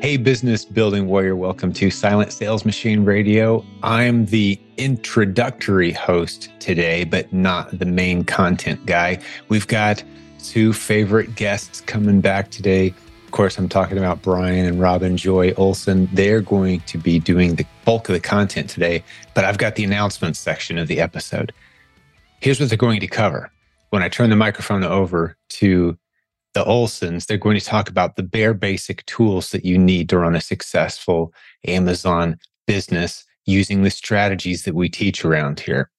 Hey, business building warrior, welcome to Silent Sales Machine Radio. I'm the introductory host today, but not the main content guy. We've got two favorite guests coming back today. Of course, I'm talking about Brian and Robin Joy Olson. They're going to be doing the bulk of the content today, but I've got the announcements section of the episode. Here's what they're going to cover. When I turn the microphone over to the Olsons, they're going to talk about the bare basic tools that you need to run a successful Amazon business using the strategies that we teach around here.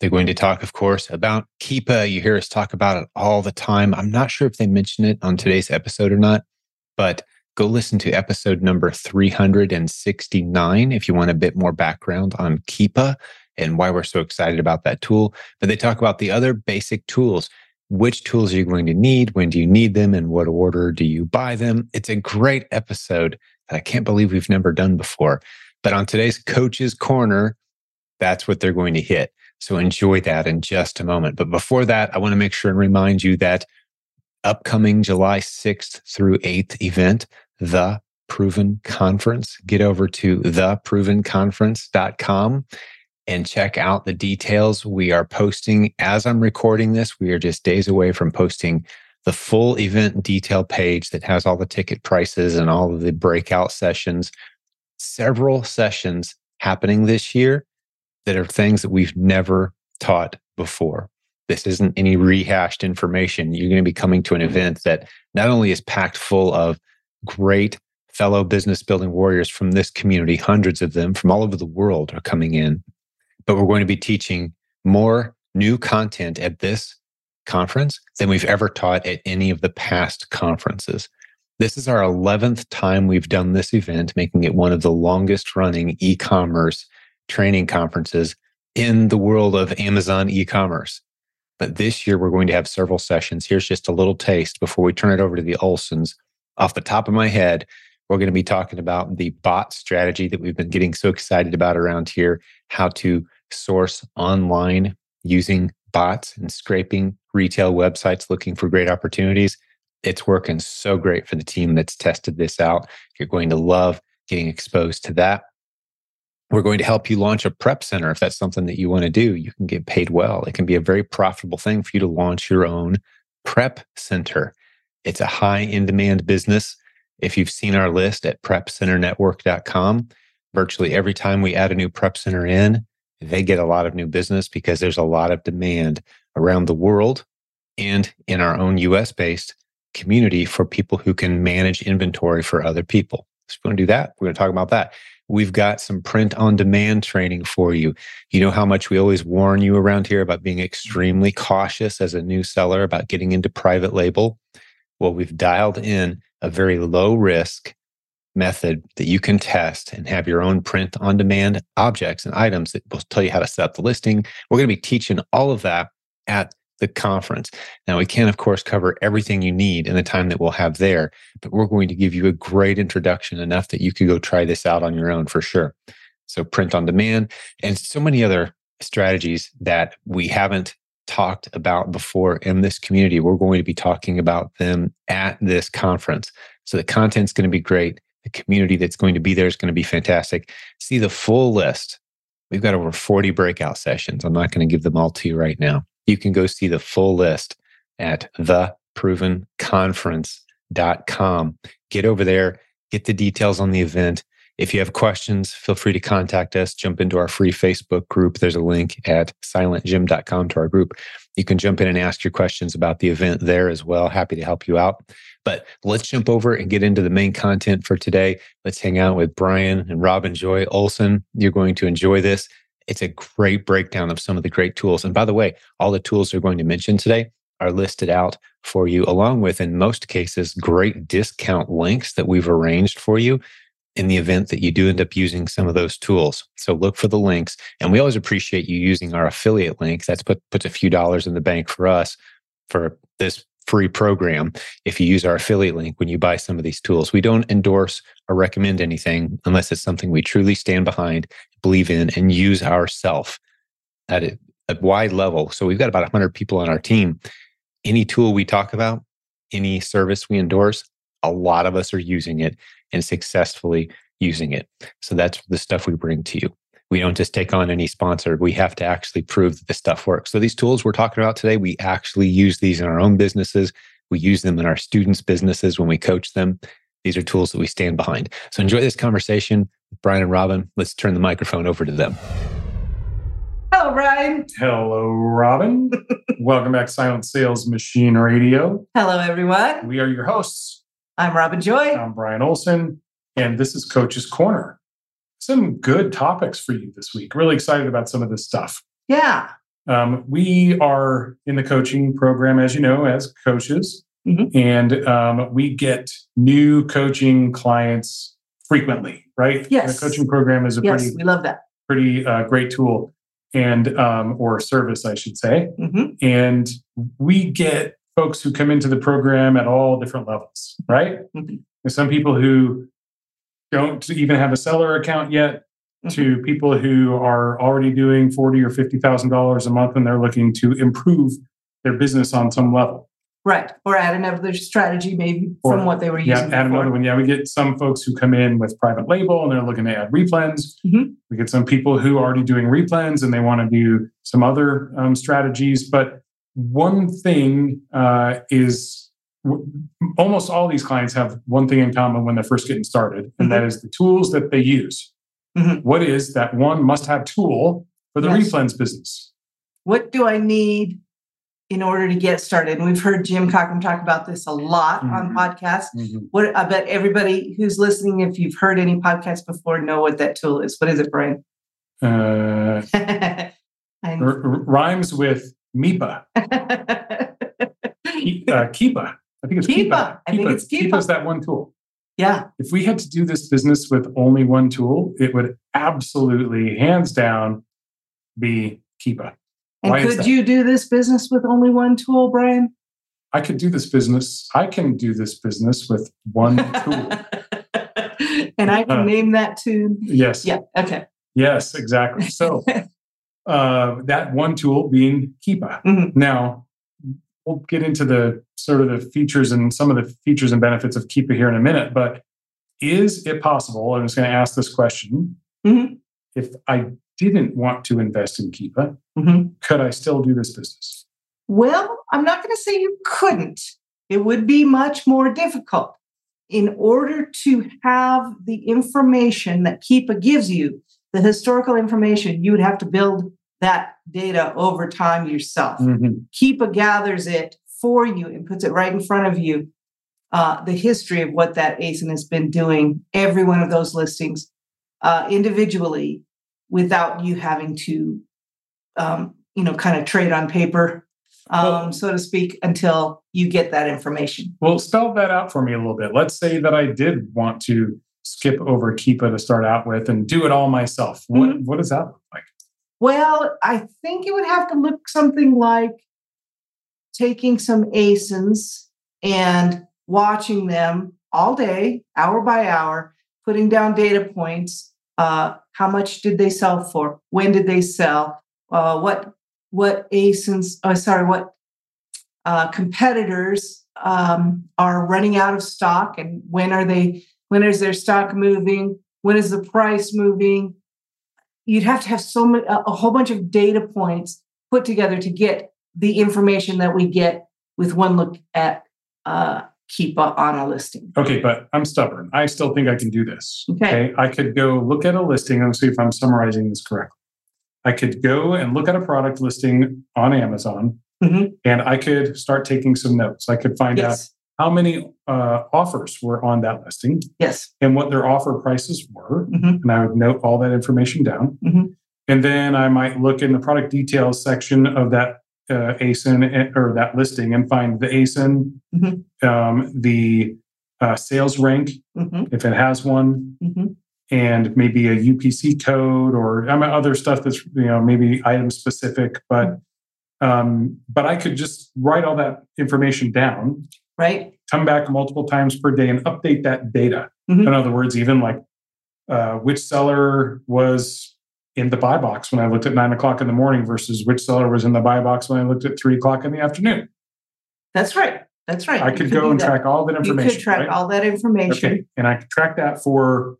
They're going to talk, of course, about Keepa. You hear us talk about it all the time. I'm not sure if they mention it on today's episode or not, but go listen to episode number 369 if you want a bit more background on Keepa and why we're so excited about that tool. But they talk about the other basic tools which tools are you going to need? When do you need them? In what order do you buy them? It's a great episode that I can't believe we've never done before. But on today's Coach's Corner, that's what they're going to hit. So enjoy that in just a moment. But before that, I want to make sure and remind you that upcoming July 6th through 8th event, the Proven Conference, get over to theprovenconference.com and check out the details. We are posting as I'm recording this. We are just days away from posting the full event detail page that has all the ticket prices and all of the breakout sessions. Several sessions happening this year that are things that we've never taught before. This isn't any rehashed information. You're going to be coming to an event that not only is packed full of great fellow business building warriors from this community, hundreds of them from all over the world are coming in but we're going to be teaching more new content at this conference than we've ever taught at any of the past conferences. This is our 11th time we've done this event, making it one of the longest running e commerce training conferences in the world of Amazon e commerce. But this year, we're going to have several sessions. Here's just a little taste before we turn it over to the Olsons. Off the top of my head, we're going to be talking about the bot strategy that we've been getting so excited about around here, how to source online using bots and scraping retail websites looking for great opportunities. It's working so great for the team that's tested this out. You're going to love getting exposed to that. We're going to help you launch a prep center if that's something that you want to do. You can get paid well. It can be a very profitable thing for you to launch your own prep center. It's a high in demand business. If you've seen our list at prepcenternetwork.com, virtually every time we add a new prep center in, they get a lot of new business because there's a lot of demand around the world and in our own US based community for people who can manage inventory for other people. So we're going to do that. We're going to talk about that. We've got some print on demand training for you. You know how much we always warn you around here about being extremely cautious as a new seller about getting into private label. Well, we've dialed in a very low risk, method that you can test and have your own print on demand objects and items that will tell you how to set up the listing. We're going to be teaching all of that at the conference. Now, we can, of course, cover everything you need in the time that we'll have there, but we're going to give you a great introduction enough that you could go try this out on your own for sure. So, print on demand and so many other strategies that we haven't talked about before in this community. We're going to be talking about them at this conference. So, the content's going to be great. The community that's going to be there is going to be fantastic. See the full list. We've got over 40 breakout sessions. I'm not going to give them all to you right now. You can go see the full list at theprovenconference.com. Get over there, get the details on the event. If you have questions, feel free to contact us. Jump into our free Facebook group. There's a link at silentjim.com to our group. You can jump in and ask your questions about the event there as well. Happy to help you out. But let's jump over and get into the main content for today. Let's hang out with Brian and Robin Joy Olson. You're going to enjoy this. It's a great breakdown of some of the great tools. And by the way, all the tools they're going to mention today are listed out for you, along with, in most cases, great discount links that we've arranged for you in the event that you do end up using some of those tools. So look for the links. And we always appreciate you using our affiliate link. That's put, puts a few dollars in the bank for us for this free program if you use our affiliate link when you buy some of these tools. We don't endorse or recommend anything unless it's something we truly stand behind, believe in, and use ourselves at a, a wide level. So we've got about 100 people on our team. Any tool we talk about, any service we endorse, A lot of us are using it and successfully using it. So that's the stuff we bring to you. We don't just take on any sponsor. We have to actually prove that the stuff works. So these tools we're talking about today, we actually use these in our own businesses. We use them in our students' businesses when we coach them. These are tools that we stand behind. So enjoy this conversation with Brian and Robin. Let's turn the microphone over to them. Hello, Brian. Hello, Robin. Welcome back to Silent Sales Machine Radio. Hello, everyone. We are your hosts. I'm Robin Joy. I'm Brian Olson, and this is Coach's Corner. Some good topics for you this week. Really excited about some of this stuff. Yeah. Um, we are in the coaching program, as you know, as coaches, mm-hmm. and um, we get new coaching clients frequently, right? Yes. The coaching program is a yes, pretty, we love that. pretty uh, great tool and um, or service, I should say. Mm-hmm. And we get folks who come into the program at all different levels, right? Mm-hmm. There's some people who don't even have a seller account yet to Mm-hmm. people who are already doing forty or fifty thousand dollars a month and they're looking to improve their business on some level. Right. Or add another strategy maybe Or- from what they were Yeah, using. add before. another one. Yeah, we get some folks who come in with private label and they're looking to add replens. Mhm. We get some people who are already doing replens and they want to do some other um, strategies. But one thing uh, is w- almost all these clients have one thing in common when they're first getting started, and that is the tools that they use. Mhm. What is that one must have tool for the Yes. replens business? What do I need in order to get started? And we've heard Jim Cockrum talk about this a lot on Mhm. podcasts. What I bet everybody who's listening, if you've heard any podcasts before, know what that tool is. What is it, Brian? Uh, r- rhymes with MIPA. Keep- uh, Keepa. I think it's Keepa. Keepa. I think it's Keepa. is that one tool. yeah. If we had to do this business with only one tool, it would absolutely, hands down, be Keepa. And Why could you do this business with only one tool, Brian? I could do this business. I can do this business with one tool. and I can Uh, name that tune. Yes. Yeah. Okay. Yes, exactly. So uh, that one tool being Keepa. Mhm. Now, we'll get into the sort of the features and some of the features and benefits of Keepa here in a minute. But is it possible? I'm just going to ask this question: Mhm. If I didn't want to invest in Keepa, Mhm. could I still do this business? Well, I'm not going to say you couldn't. It would be much more difficult. In order to have the information that Keepa gives you, the historical information, you would have to build that data over time yourself. Mhm. Keepa gathers it for you and puts it right in front of you. Uh, the history of what that ASIN has been doing, every one of those listings uh, individually, without you having to, um, you know, kind of trade on paper, um, Well- so to speak, until you get that information. Well, spell that out for me a little bit. Let's say that I did want to skip over Keepa to start out with and do it all myself. What, what does that look like? Well, I think it would have to look something like taking some ASINs and watching them all day, hour by hour, putting down data points. Uh, how much did they sell for? When did they sell? Uh, what what ASINs? Oh, sorry, what uh, competitors um, are running out of stock, and when are they? When is their stock moving? When is the price moving? You'd have to have so many a, a whole bunch of data points put together to get the information that we get with one look at uh, Keepa on a listing. Okay, but I'm stubborn. I still think I can do this. Okay. I could go look at a listing and see if I'm summarizing this correctly. I could go and look at a product listing on Amazon Mhm. and I could start taking some notes. I could find out Yes, how many uh, offers were on that listing yes, and what their offer prices were. Mhm. And I would note all that information down. Mhm. And then I might look in the product details section of that uh, ASIN eh, or that listing and find the ASIN, Mhm. um, the uh, sales rank, Mhm. if it has one, Mhm. and maybe a UPC code or I mean, other stuff that's you know maybe item specific. But um, but I could just write all that information down, right. come back multiple times per day, and update that data. Mhm. In other words, even like uh, which seller was in the buy box when I looked at nine o'clock in the morning versus which seller was in the buy box when I looked at three o'clock in the afternoon. That's right. That's right. I You could go and that. track all that information You could track right? all that information. Okay. And I could track that for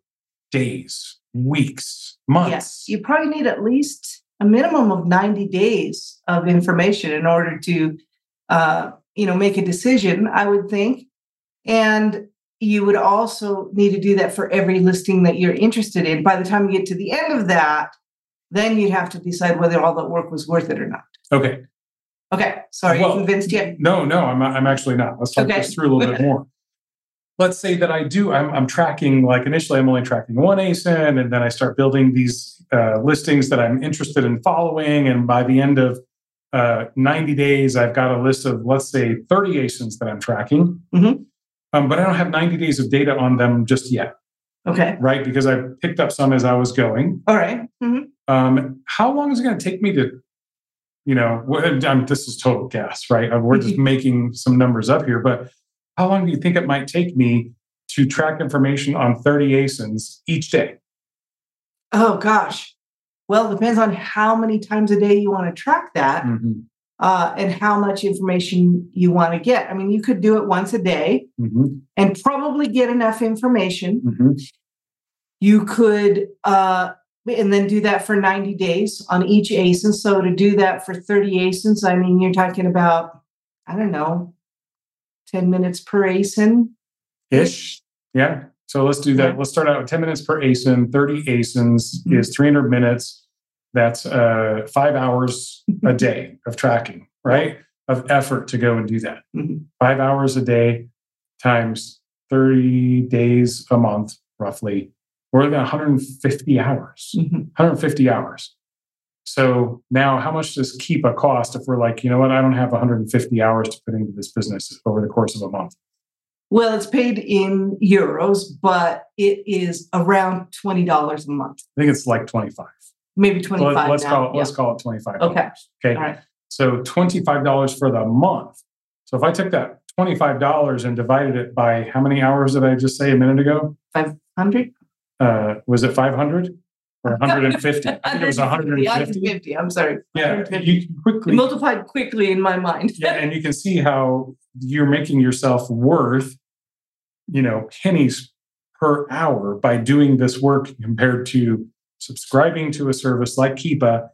days, weeks, months. Yes, you probably need at least a minimum of 90 days of information in order to, uh, you know, make a decision. I would think, and you would also need to do that for every listing that you're interested in. By the time you get to the end of that, then you'd have to decide whether all that work was worth it or not. Okay. Okay, sorry, Well, you convinced yet? No, no, I'm, I'm actually not. Let's talk Okay. this through a little bit more. Let's say that I do, I'm, I'm tracking, like initially I'm only tracking one ASIN, and then I start building these uh, listings that I'm interested in following. And by the end of uh, 90 days, I've got a list of, let's say, 30 ASINs that I'm tracking. Mhm. Um, but I don't have 90 days of data on them just yet, Okay, right? Because I picked up some as I was going. all right. Mhm. Um, how long is it going to take me to, you know, I'm, this is total guess, right? Uh, We're just making some numbers up here, but how long do you think it might take me to track information on 30 ASINs each day? Oh gosh. Well, it depends on how many times a day you want to track that. Mhm, uh, and how much information you want to get. I mean, you could do it once a day mhm, and probably get enough information. mhm. You could, uh, and then do that for 90 days on each ASIN. So to do that for 30 ASINs, I mean, you're talking about, I don't know, 10 minutes per ASIN. Ish. Yeah. So let's do that. Let's start out with 10 minutes per ASIN. 30 ASINs Mhm. is 300 minutes. That's uh, five hours a day of tracking, right? Of effort to go and do that. Mhm. Five hours a day times 30 days a month, roughly. We're looking at 150 hours. Mhm. 150 hours. So now, how much does Keepa cost if we're like, you know what, I don't have 150 hours to put into this business over the course of a month? Well, it's paid in euros, but it is around $20 a month, I think it's like 25. maybe So 25 let, us now. call it Yeah. let's call it 25. Okay. Okay. All right. So $25 for the month. So if I took that $25 and divided it by how many hours did I just say a minute ago? 500? Uh, was it 500 or 150? I think it was 150. 150. I'm sorry. Yeah, you can It quickly multiplied quickly in my mind. yeah, and you can see how you're making yourself worth, you know, pennies per hour by doing this work compared to subscribing to a service like Keepa,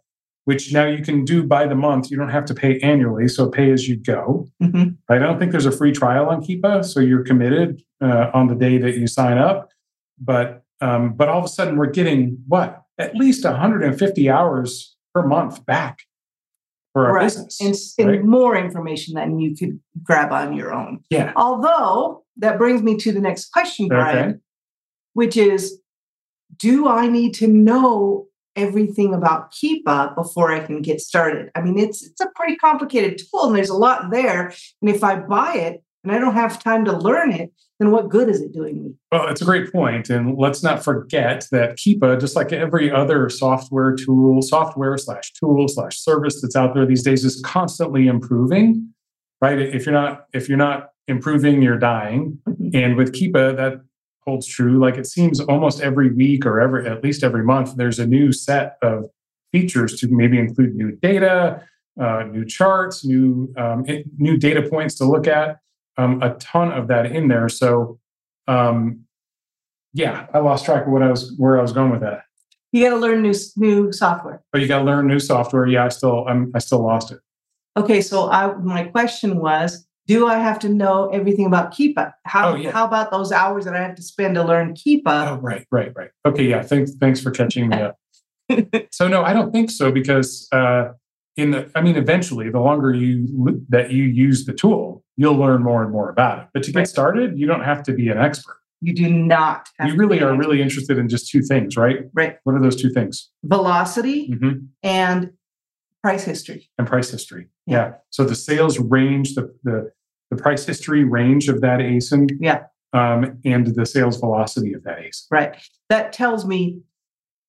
which now you can do by the month. You don't have to pay annually, so pay as you go. Mhm. I don't think there's a free trial on Keepa, so you're committed uh, on the day that you sign up. But um, but all of a sudden, we're getting what at least 150 hours per month back for our Right. business. And, s- and more information than you could grab on your own. Yeah. Although that brings me to the next question, Brian, Okay. which is Do I need to know everything about Keepa before I can get started? I mean, it's it's a pretty complicated tool and there's a lot there. And if I buy it and I don't have time to learn it, then what good is it doing me? Well, it's a great point. and let's not forget that Keepa, just like every other software tool, software slash tool slash service that's out there these days, is constantly improving. Right? If you're not if you're not improving, you're dying. Mhm. And with Keepa, that holds true. Like it seems almost every week or every at least every month, there's a new set of features to maybe include new data, uh, new charts, new um, new data points to look at. Um, a ton of that in there. So, um, yeah, I lost track of what I was where I was going with that. You got to learn new new software. Oh, you got to learn new software. Yeah, I still I'm, I still lost it. Okay, so I my question was, do I have to know everything about Keepa? How Oh, yeah. how about those hours that I have to spend to learn Keepa? Oh, right, right, right. Okay, yeah. Thanks, thanks for catching me up. so no, I don't think so because uh, in the, I mean, eventually, the longer you that you use the tool, you'll learn more and more about it. But to get Right. started, you don't have to be an expert. You do not. Have You to really are really interested in just two things, right? Right. What are those two things? velocity hmm and price history. And price history. Yeah. Yeah. So the sales range, the the the price history range of that ASIN. Yeah. Um, and the sales velocity of that ASIN. Right. That tells me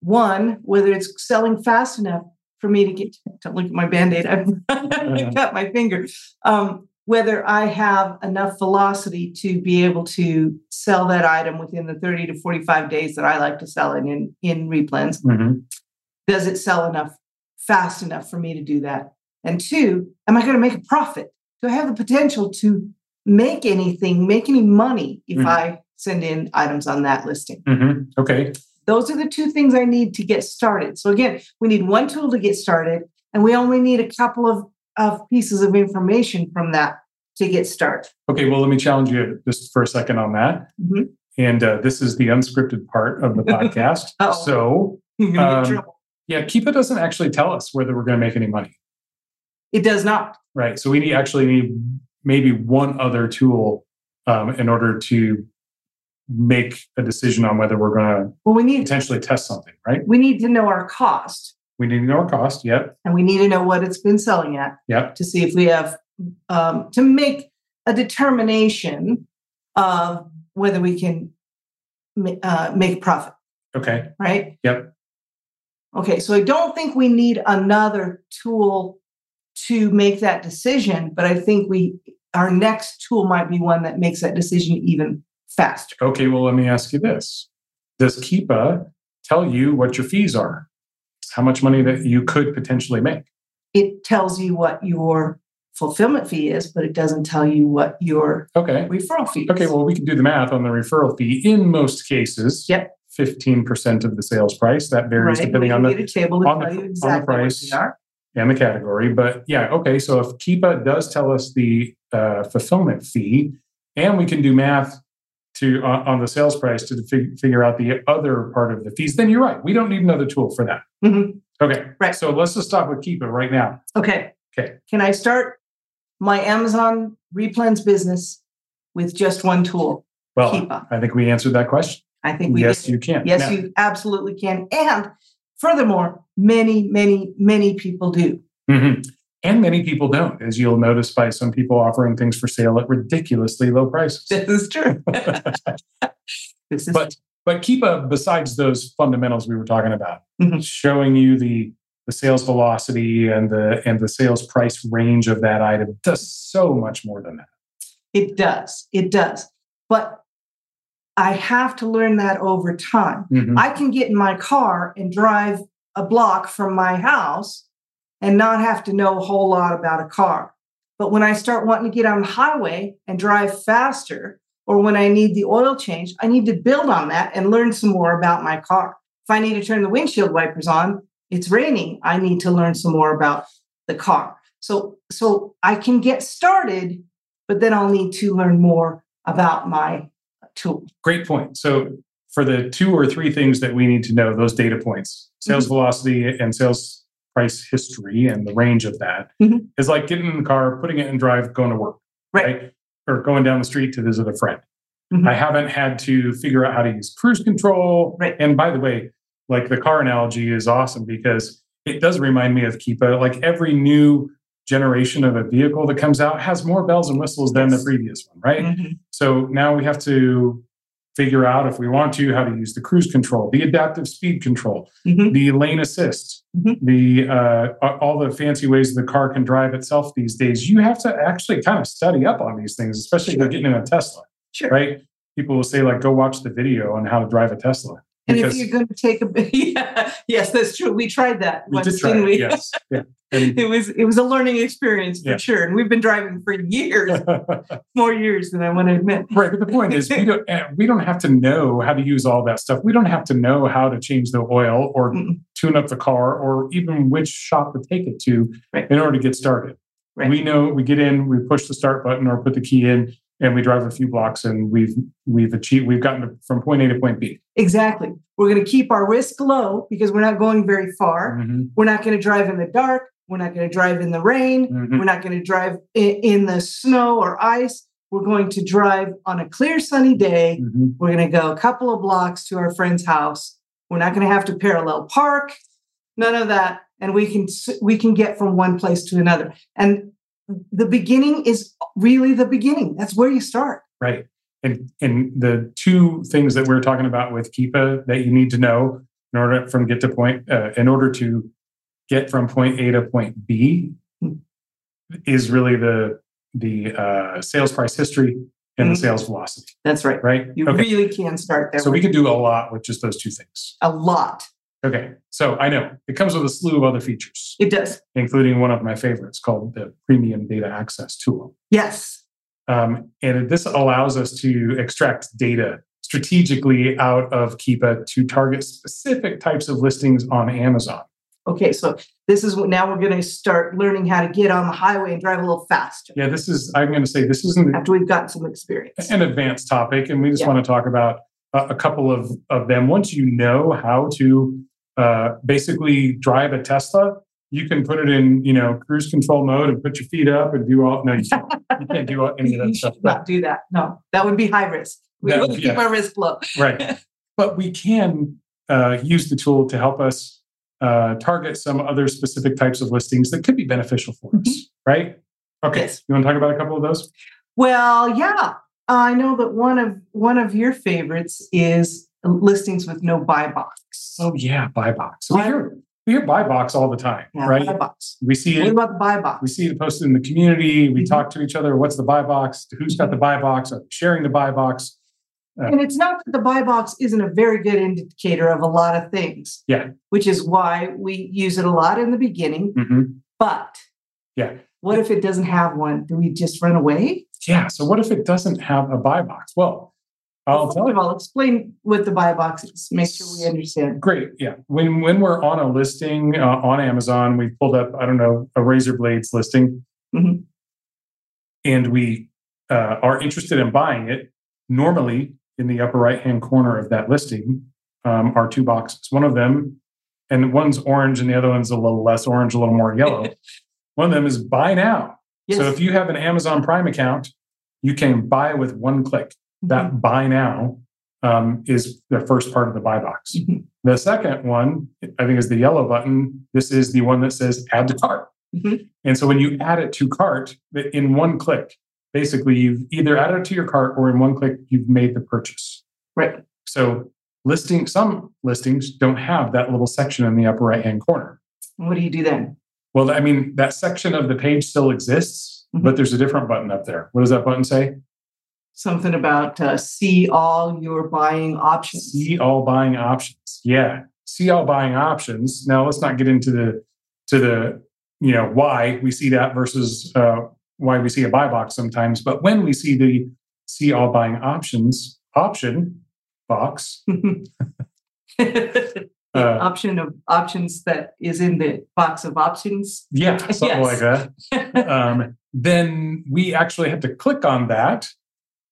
one whether it's selling fast enough for me to get. Don't look at my band aid. I've cut my finger. Um, whether I have enough velocity to be able to sell that item within the 30 to 45 days that I like to sell it in in replens. Mhm. does it sell enough fast enough for me to do that? And two, am I going to make a profit? Do I have the potential to make anything, make any money if Mhm. I send in items on that listing. Mhm. Okay. Those are the two things I need to get started. So again, we need one tool to get started, and we only need a couple of, of pieces of information from that to get started. Okay. Well, let me challenge you just for a second on that. Mhm. And uh, this is the unscripted part of the podcast. So, You're gonna get in Um, yeah, Keepa doesn't actually tell us whether we're going to make any money, It does not. right? So we need actually need maybe one other tool um, in order to make a decision on whether we're going to Well, we need potentially test something, right? we need to know our cost, We need to know our cost. Yep. and we need to know what it's been selling at Yep. to see if we have um, to make a determination of whether we can uh, make a profit. Okay. right? Yep. Okay, so I don't think we need another tool to make that decision, but I think we our next tool might be one that makes that decision even faster. Okay. Well, let me ask you this: Does Keepa tell you what your fees are? How much money that you could potentially make? It tells you what your fulfillment fee is, but it doesn't tell you what your Okay. referral fee is. Okay. Well, we can do the math on the referral fee. In most cases, Yep. fifteen percent of the sales price. That varies right? depending on the table on the- tell on the price. and the category. But yeah, okay. So if Keepa does tell us the uh, fulfillment fee, and we can do math to uh, on the sales price to fig- figure out the other part of the fees, then you're right. We don't need another tool for that. Mhm. Okay. Right. So let's just stop with Keepa right now. Okay. Okay. Can I start my Amazon replens business with just one tool? Well, Keepa. I think we answered that question. I think we yes, did. you can. Yes, Now- you absolutely can. And furthermore, many, many, many people do. Mhm. And many people don't, as you'll notice by some people offering things for sale at ridiculously low prices. This is true. this is but but Keepa, besides those fundamentals we were talking about, Mhm. showing you the the sales velocity and the and the sales price range of that item does so much more than that. it does. It does. But I have to learn that over time. Mhm. I can get in my car and drive a block from my house and not have to know a whole lot about a car. But when I start wanting to get on the highway and drive faster, or when I need the oil change, I need to build on that and learn some more about my car. If I need to turn the windshield wipers on, it's raining, I need to learn some more about the car. So so I can get started, but then I'll need to learn more about my tool. Great point. So for the two or three things that we need to know, those data points, sales Mm-hmm. velocity and sales price history and the range of that is Mhm. like getting in the car, putting it in drive, going to work, Right. Or going down the street to visit a friend. Mhm. I haven't had to figure out how to use cruise control. Right. And by the way, like the car analogy is awesome because it does remind me of Keepa. Like every new generation of a vehicle that comes out has more bells and whistles than the previous one, right? Mhm. So now we have to figure out if we want to how to use the cruise control, the adaptive speed control, Mhm. the lane assist, Mhm. the uh, all the fancy ways the car can drive itself these days. You have to actually kind of study up on these things, especially if you're getting in a Tesla, Sure. right? People will say like, "Go watch the video on how to drive a Tesla." And if you're going to take a yeah, yes, that's true. We tried that we once, did try didn't it, we? yes, yeah. And- It was it was a learning experience for Yeah. sure, and we've been driving for years, more years than I want to admit. right, but the point is, we don't eh, we don't have to know how to use all that stuff. We don't have to know how to change the oil or Mm-mm. tune up the car or even which shop to take it to Right. in order to get started. Right. We know we get in, we push the start button or put the key in, and we drive a few blocks, and we've we've achieved we've gotten to- from point A to point B. Exactly. We're going to keep our risk low because we're not going very far. Mhm, We're not going to drive in the dark. We're not going to drive in the rain. mhm. We're not going to drive in, in the snow or ice. We're going to drive on a clear, sunny day. Mhm. We're going to go a couple of blocks to our friend's house. We're not going to have to parallel park. None of that, and we can we can get from one place to another. And the beginning is really the beginning. That's where you start. Right. And and the two things that we're talking about with Keepa that you need to know in order from get to point uh, in order to get from point A to point B Hmm. is really the the uh, sales price history and the Mhm. sales velocity. That's right. Right. You okay. really can start there. So we could do a lot with just those two things. a lot. Okay. So I know it comes with a slew of other features, It does. including one of my favorites called the Premium Data Access Tool. Yes. Um, and this allows us to extract data strategically out of Keepa to target specific types of listings on Amazon. Okay, so this is what now we're going to start learning how to get on the highway and drive a little faster. Yeah, this is, I'm going to say, this isn't after we've gotten some experience. an advanced topic, and we just Yeah. want to talk about a, a couple of, of them. Once you know how to uh, basically drive a Tesla, you can put it in, you know, cruise control mode and put your feet up and do all. No, you can't, you can't do all- any of that stuff. not do that. No, that would be high risk. We That would- keep yeah. our risk low. right but we can uh, use the tool to help us uh, target some other specific types of listings that could be beneficial for us right okay Yes. you want to talk about a couple of those Well, yeah, I know that one of one of your favorites is listings with no buy box. Oh yeah buy box we hear we hear buy box all the time Yeah, right buy box. we see What it about the buy box? we see it posted in the community we Mhm. talk to each other what's the buy box who's got the buy box are sharing the buy box And it's not that the buy box isn't a very good indicator of a lot of things. Yeah. Which is why we use it a lot in the beginning. Mhm. But Yeah. what if it doesn't have one? Do we just run away? yeah so what if it doesn't have a buy box well i'll First tell you of all, explain what the buy box is. Make sure we understand. Great. Yeah. When when we're on a listing uh, on Amazon, we pulled up I don't know a razor blades listing, Mhm. and we uh, are interested in buying it. Normally, in the upper right hand corner of that listing um, are two boxes. One of them, and one's orange, and the other one's a little less orange, a little more yellow. One of them is buy now. Yes. So if you have an Amazon Prime account, you can buy with one click. That buy now um, is the first part of the buy box. Mhm. The second one, I think, is the yellow button. This is the one that says add to cart. Mhm. And so when you add it to cart in one click, basically you've either added it to your cart or in one click you've made the purchase. Right. So listing some listings don't have that little section in the upper right hand corner. What do you do then? Well, I mean, that section of the page still exists, Mhm. but there's a different button up there. What does that button say? Something about uh, see all your buying options. See all buying options. Yeah. See all buying options. Now let's not get into the to the you know why we see that versus uh, why we see a buy box sometimes. But when we see the see all buying options option box, the Uh, option of options that is in the box of options. yeah, something Yes. like that. Um, then we actually have to click on that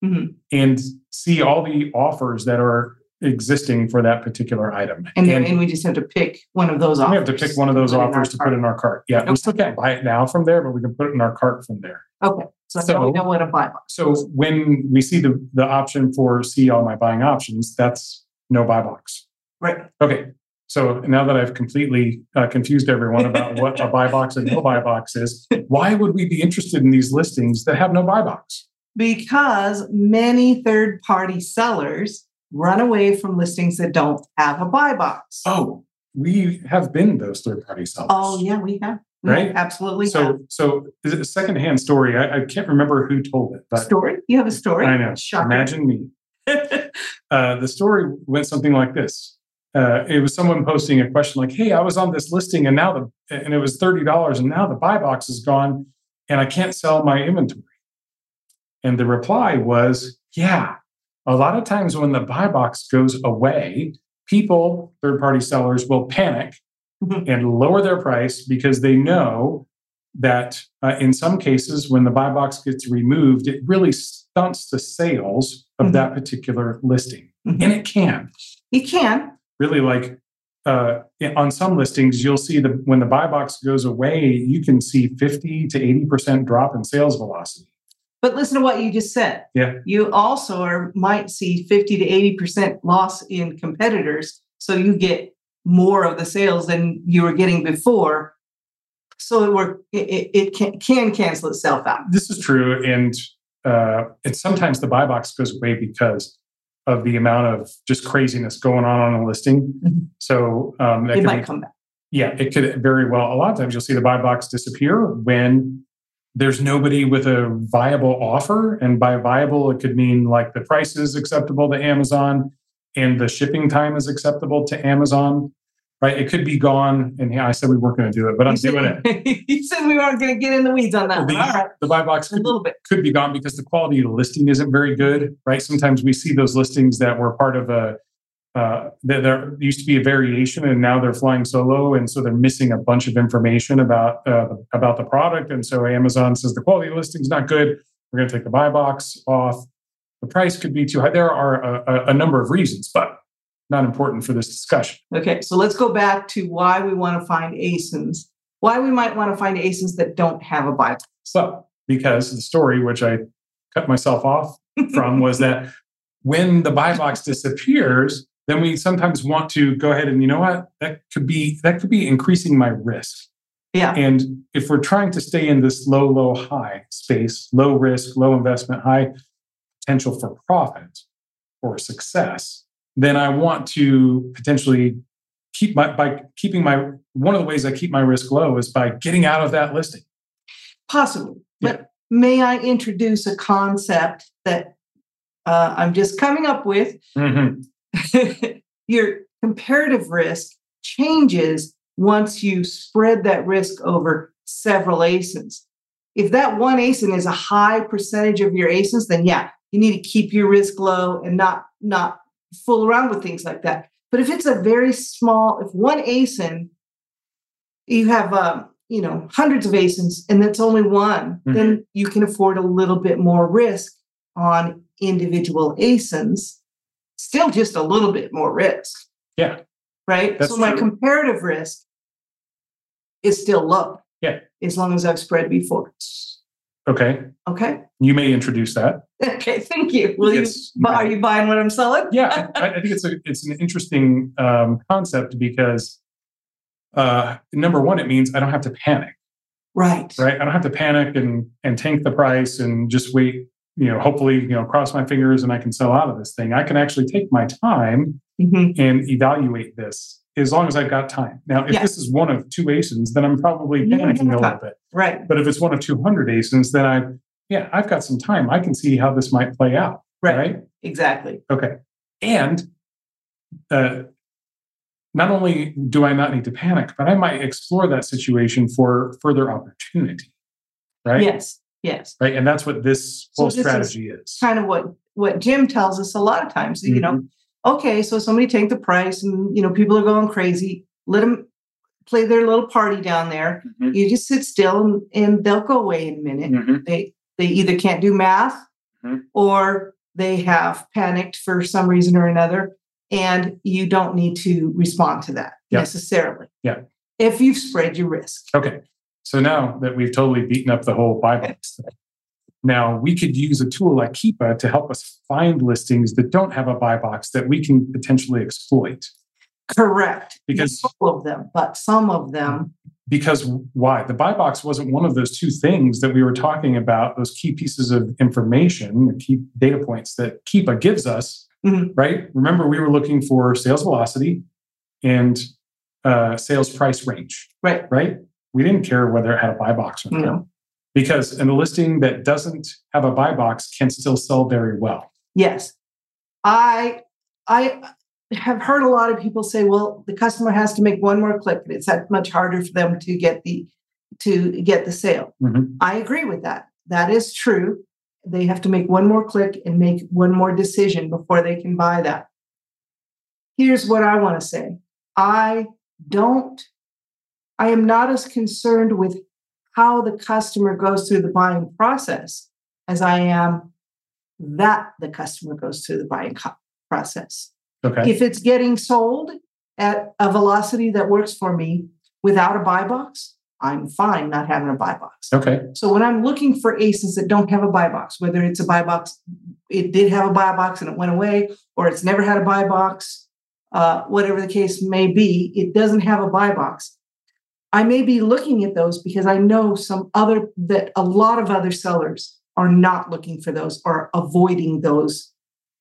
Mhm. and see all the offers that are existing for that particular item. And then and we just have to pick one of those offers. we have to pick one of those put offers to put cart. in our cart. Yeah, we still can't buy it now from there, but we can put it in our cart from there. Okay. So, now we know what a buy box. So when we see the, the option for see all my buying options, that's no buy box. Right. Okay. So now that I've completely uh, confused everyone about what a buy box and no buy box is, why would we be interested in these listings that have no buy box? Because many third party sellers run away from listings that don't have a buy box. Oh, we have been those third party sellers. Oh, yeah, we have. We Right? Absolutely. have. So, so is it a secondhand story? I, I can't remember who told it, but story? You have a story? I know. Shocker. Imagine me. Uh, the story went something like this. Uh, it was someone posting a question like, "Hey, I was on this listing and now the and it was thirty dollars and now the buy box is gone and I can't sell my inventory." And the reply was, "Yeah, a lot of times when the buy box goes away, people, third party sellers, will panic Mhm. and lower their price because they know that uh, in some cases, when the buy box gets removed, it really stunts the sales of Mhm. that particular listing. Mhm. And it can It can. really like uh, on some listings, you'll see the when the buy box goes away, you can see 50 to 80% drop in sales velocity. But listen to what you just said. Yeah. You also are, might see 50 to 80% loss in competitors. So you get more of the sales than you were getting before. So it, work, it, it, can, can cancel itself out. This is true. And uh, and sometimes the buy box goes away because of the amount of just craziness going on on a listing. Mhm. So um, that It might be come back. Yeah, it could very well. A lot of times you'll see the buy box disappear when there's nobody with a viable offer. And by viable, it could mean like the price is acceptable to Amazon and the shipping time is acceptable to Amazon. right? It could be gone. And yeah, I said we weren't going to do it, but I'm doing it. you said we weren't going to get in the weeds on that. The. All right. the buy box A could, little bit. could be gone because the quality of the listing isn't very good, right? Sometimes we see those listings that were part of a uh, there, there used to be a variation, and now they're flying solo, and so they're missing a bunch of information about uh, about the product. And so Amazon says the quality listing's not good. We're going to take the buy box off. The price could be too high. There are a, a, a number of reasons, but not important for this discussion. Okay, so let's go back to why we want to find ASINs. Why we might want to find ASINs that don't have a buy box. So, because the story, which I cut myself off from, was that when the buy box disappears, then we sometimes want to go ahead and you know what that could be that could be increasing my risk. Yeah. And if we're trying to stay in this low, low, high space, low risk, low investment, high potential for profit or success, then I want to potentially keep my by keeping my one of the ways I keep my risk low is by getting out of that listing. Possibly. Yeah. But may I introduce a concept that uh, I'm just coming up with? Your comparative risk changes once you spread that risk over several ASINs. If that one ASIN is a high percentage of your ASINs, then yeah, you need to keep your risk low and not not fool around with things like that. But if it's a very small, if one ASIN, you have um, you know hundreds of ASINs and that's only one, Mhm. then you can afford a little bit more risk on individual ASINs. Still just a little bit more risk, Yeah. right? That's so my true. comparative risk is still low. Yeah. As long as I've spread before. Okay. Okay. You may introduce that. Okay. Thank you. Will you? Are you buying what I'm selling? yeah, I, I think it's a it's an interesting um, concept because uh, number one, it means I don't have to panic, Right. right? I don't have to panic and and tank the price and just wait. You know, hopefully, you know, cross my fingers and I can sell out of this thing. I can actually take my time Mhm. and evaluate this as long as I've got time. Now, if Yeah. this is one of two ASINs, then I'm probably panicking a little bit. Right. But if it's one of 200 ASINs, then I, yeah, I've got some time. I can see how this might play out. Right. right? Exactly. Okay. And uh, not only do I not need to panic, but I might explore that situation for further opportunity. Right. Yes. Yes. Right. And that's what this So whole this strategy is. Kind of what what Jim tells us a lot of times. You know, Mm-hmm. okay, so somebody take the price, and you know people are going crazy. Let them play their little party down there. Mhm. You just sit still, and, and they'll go away in a minute. Mhm. They they either can't do math, Mhm. or they have panicked for some reason or another, and you don't need to respond to that Yeah. necessarily. Yeah. If you've spread your risk. Okay. So now that we've totally beaten up the whole buy box now we could use a tool like Keepa to help us find listings that don't have a buy box that we can potentially exploit. Correct. Because Not all of them, but some of them. because why the buy box wasn't one of those two things that we were talking about those key pieces of information the key data points that keepa gives us Mhm. right remember we were looking for sales velocity and uh, sales price range Right. right we didn't care whether it had a buy box or not No. because in a listing that doesn't have a buy box can still sell very well Yes. I I have heard a lot of people say, well, the customer has to make one more click, and it's that much harder for them to get the to get the sale. Mhm. I agree with that. That is true. They have to make one more click and make one more decision before they can buy that. Here's what I want to say. I don't I am not as concerned with how the customer goes through the buying process as I am that the customer goes through the buying co- process. okay If it's getting sold at a velocity that works for me without a buy box, I'm fine not having a buy box. okay So when I'm looking for ASINs that don't have a buy box, whether it's a buy box, it did have a buy box and it went away, or it's never had a buy box, uh, whatever the case may be, it doesn't have a buy box. I may be looking at those because I know some other that a lot of other sellers are not looking for those or avoiding those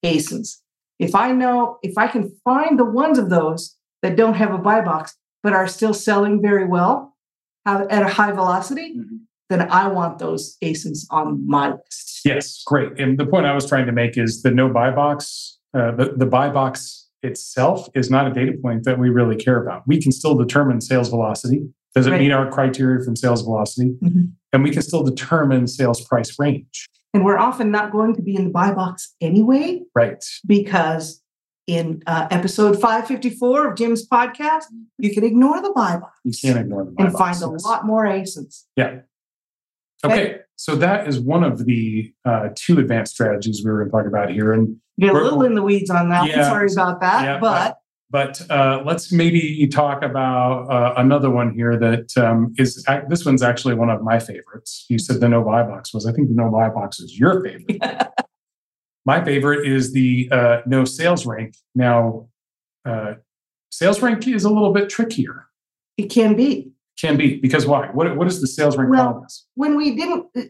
ASINs. If I know, if I can find the ones of those that don't have a buy box but are still selling very well at a high velocity, Mhm. then I want those ASINs on my list. Yes, great. And the point I was trying to make is the no buy box, uh, the, the buy box itself is not a data point that we really care about. We can still determine sales velocity. Does it Right. meet our criteria from sales velocity? Mhm. And we can still determine sales price range. And we're often not going to be in the buy box anyway, Right. because in uh, episode 554 of Jim's podcast, you can ignore the buy box You can't ignore the buy and find boxes. a lot more ASINs. Yeah. Okay. So that is one of the uh, two advanced strategies we were going to talk about here. And You're a little in the weeds on that. Yeah. Sorry about that. Yeah, but But uh, let's maybe talk about uh, another one here that um, is this one's actually one of my favorites. You said the no buy box was. I think the no buy box is your favorite. my favorite is the uh, no sales rank. Now, uh, sales rank is a little bit trickier. it can be. Can be because why? What what is the sales rank Well, when we didn't uh,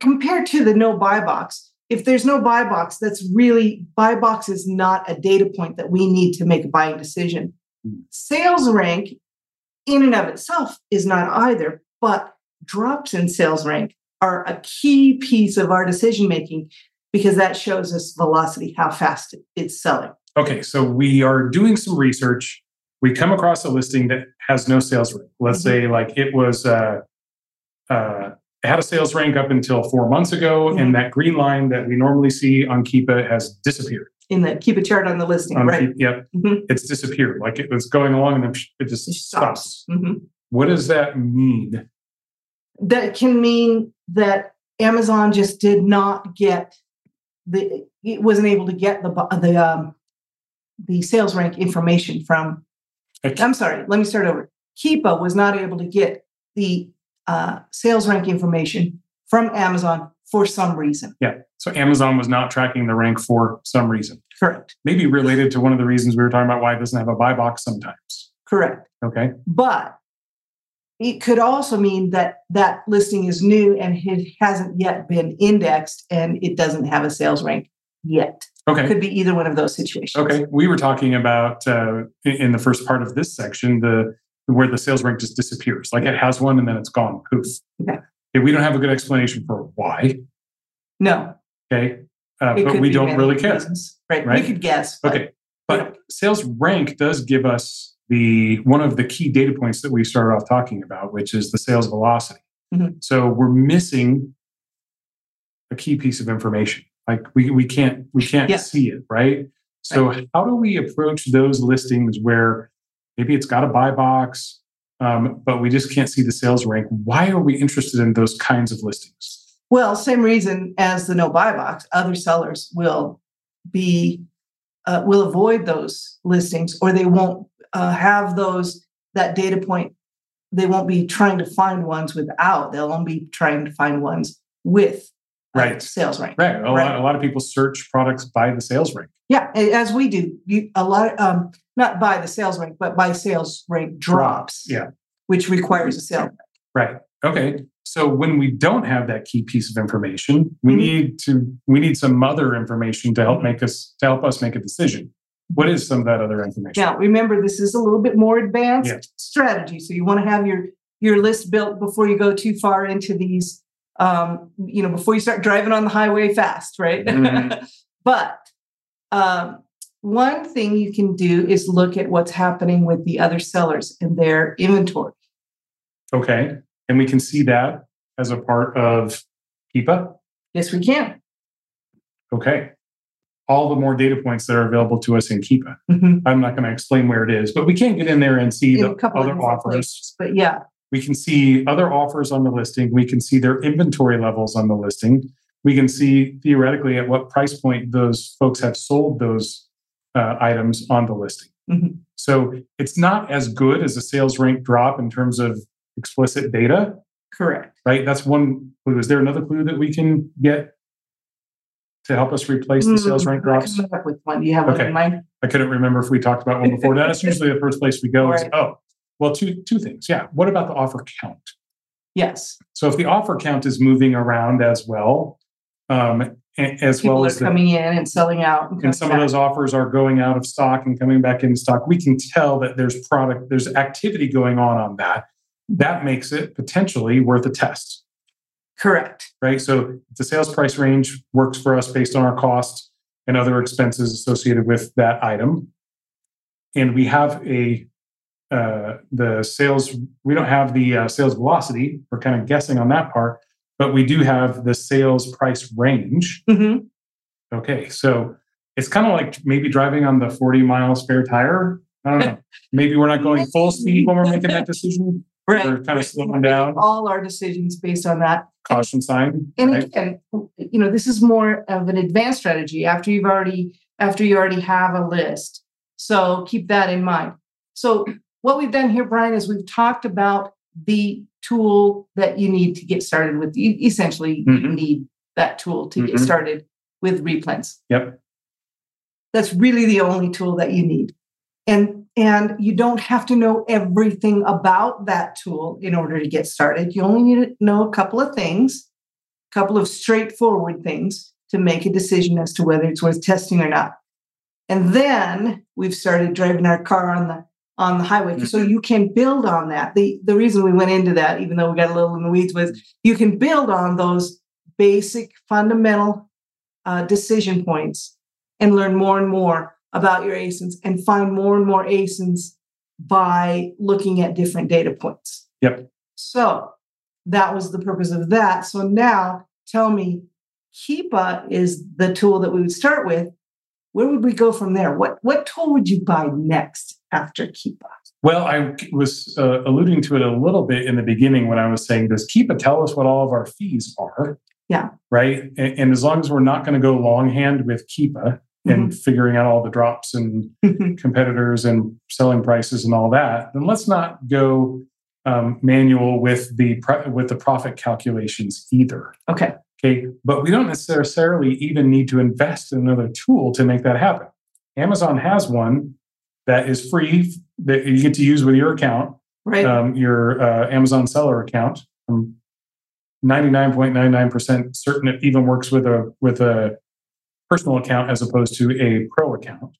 compared to the no buy box, if there's no buy box, that's really buy box is not a data point that we need to make a buying decision. Hmm. Sales rank in and of itself is not either, but drops in sales rank are a key piece of our decision making because that shows us velocity, how fast it's selling. Okay, so we are doing some research. We come across a listing that has no sales rank. Let's Mhm. say like it was uh, uh, it had a sales rank up until four months ago, Mhm. and that green line that we normally see on Keepa has disappeared. In the Keepa chart on the listing, On right? Keep- yep, Mhm. it's disappeared. Like it was going along, and then it just It stops. Mhm. What does that mean? that can mean that Amazon just did not get the it wasn't able to get the the um, the sales rank information from. Okay. I'm sorry. Let me start over. Keepa was not able to get the uh, sales rank information from Amazon for some reason. Yeah, so Amazon was not tracking the rank for some reason, Correct. maybe related to one of the reasons we were talking about why it doesn't have a buy box sometimes. Correct. Okay, But it could also mean that that listing is new and it hasn't yet been indexed and it doesn't have a sales rank yet. okay. Could be either one of those situations. Okay, we were talking about uh, in the first part of this section the where the sales rank just disappears, like it has one and then it's gone, poof. Okay. Okay, we don't have a good explanation for why. No, Okay, uh, but we don't really care. reasons. Right. right? We could guess. but- Okay, but sales rank does give us the one of the key data points that we started off talking about, which is the sales velocity. Mhm. So we're missing a key piece of information. Like we we can't we can't Yeah. see it, right? So how do we approach those listings where maybe it's got a buy box, um, but we just can't see the sales rank? Why are we interested in those kinds of listings? Well, same reason as the no buy box. Other sellers will be uh, will avoid those listings, or they won't uh, have those that data point. They won't be trying to find ones without. They'll only be trying to find ones with uh, Right. sales rank. Right. A, Right. Lot, a lot of people search products by the sales rank. Yeah, as we do. You, a lot, um, not by the sales rank, but by sales rank drops. Yeah. which requires a sale. Right. Okay. So when we don't have that key piece of information, we Mhm. need to we need some other information to help make us to help us make a decision. What is some of that other information? Yeah, remember, this is a little bit more advanced Yeah. strategy. So you want to have your your list built before you go too far into these. Um, you know, before you start driving on the highway fast, right? Mhm. but um, one thing you can do is look at what's happening with the other sellers and their inventory. Okay. And we can see that as a part of Keepa. Yes, we can. Okay. All the more data points that are available to us in Keepa. Mhm. I'm not going to explain where it is, but we can get in there and see In the other offers. places. But yeah, We can see other offers on the listing. We can see their inventory levels on the listing. We can see theoretically at what price point those folks have sold those uh, items on the listing. Mhm. So it's not as good as a sales rank drop in terms of explicit data, correct. right? That's one clue. Is there another clue that we can get to help us replace the sales Mm, rank drops? coming up with one. Do you have one Okay. in mind? I couldn't remember if we talked about one before. That's usually the first place we go. Is, oh, well, two two things. Yeah. What about the offer count? Yes. So if the offer count is moving around as well, um, as People well as the, coming in and selling out. and coming some of those offers are going out of stock and coming back in stock, we can tell that there's product, there's activity going on on that. That makes it potentially worth a test, Correct. right? So the sales price range works for us based on our cost and other expenses associated with that item. and we have a uh, the sales. We don't have the uh, sales velocity. We're kind of guessing on that part, but we do have the sales price range. Mhm. Okay, so it's kind of like maybe driving on the 40 mile spare tire. I don't know. maybe we're not going full speed when we're making that decision. Right. We're kind of slowing down. All our decisions based on that. Caution sign. And right? again, you know, this is more of an advanced strategy after you've already after you already have a list. So keep that in mind. So what we've done here, Brian, is we've talked about the tool that you need to get started with. You essentially you Mhm. need that tool to get Mhm. started with replens. Yep. That's really the only tool that you need. And and you don't have to know everything about that tool in order to get started. You only need to know a couple of things, a couple of straightforward things to make a decision as to whether it's worth testing or not. And then we've started driving our car on the on the highway. So you can build on that. The the reason we went into that, even though we got a little in the weeds, was you can build on those basic fundamental uh, decision points and learn more and more about your ASINs and find more and more ASINs by looking at different data points. Yep. So that was the purpose of that. So now tell me, Keepa is the tool that we would start with. Where would we go from there? What what tool would you buy next after Keepa? Well, I was uh, alluding to it a little bit in the beginning when I was saying, does Keepa tell us what all of our fees are? Yeah. Right. And, and as long as we're not going to go longhand with Keepa and figuring out all the drops and competitors and selling prices and all that, then let's not go um, manual with the pro- with the profit calculations either. okay. Okay, but we don't necessarily even need to invest in another tool to make that happen. Amazon has one that is free that you get to use with your account, Right. um, your uh, Amazon seller account. I'm 99.99% certain it even works with a with a personal account as opposed to a pro account.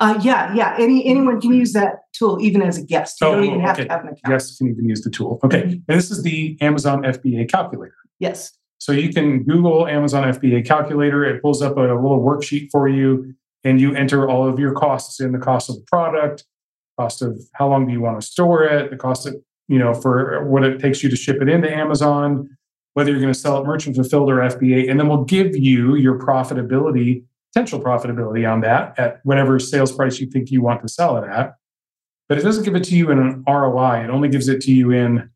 uh, yeah, yeah. Any anyone can use that tool even as a guest. You Oh, don't even have to have an account. Guests can even use the tool. Okay, Mhm. and this is the Amazon FBA calculator. Yes. So you can Google Amazon FBA calculator. It pulls up a little worksheet for you, and you enter all of your costs in the cost of the product, cost of how long do you want to store it, the cost of you know for what it takes you to ship it into Amazon, whether you're going to sell it merchant fulfilled or FBA, and then we'll give you your profitability, potential profitability on that at whatever sales price you think you want to sell it at. But it doesn't give it to you in an ROI. It only gives it to you in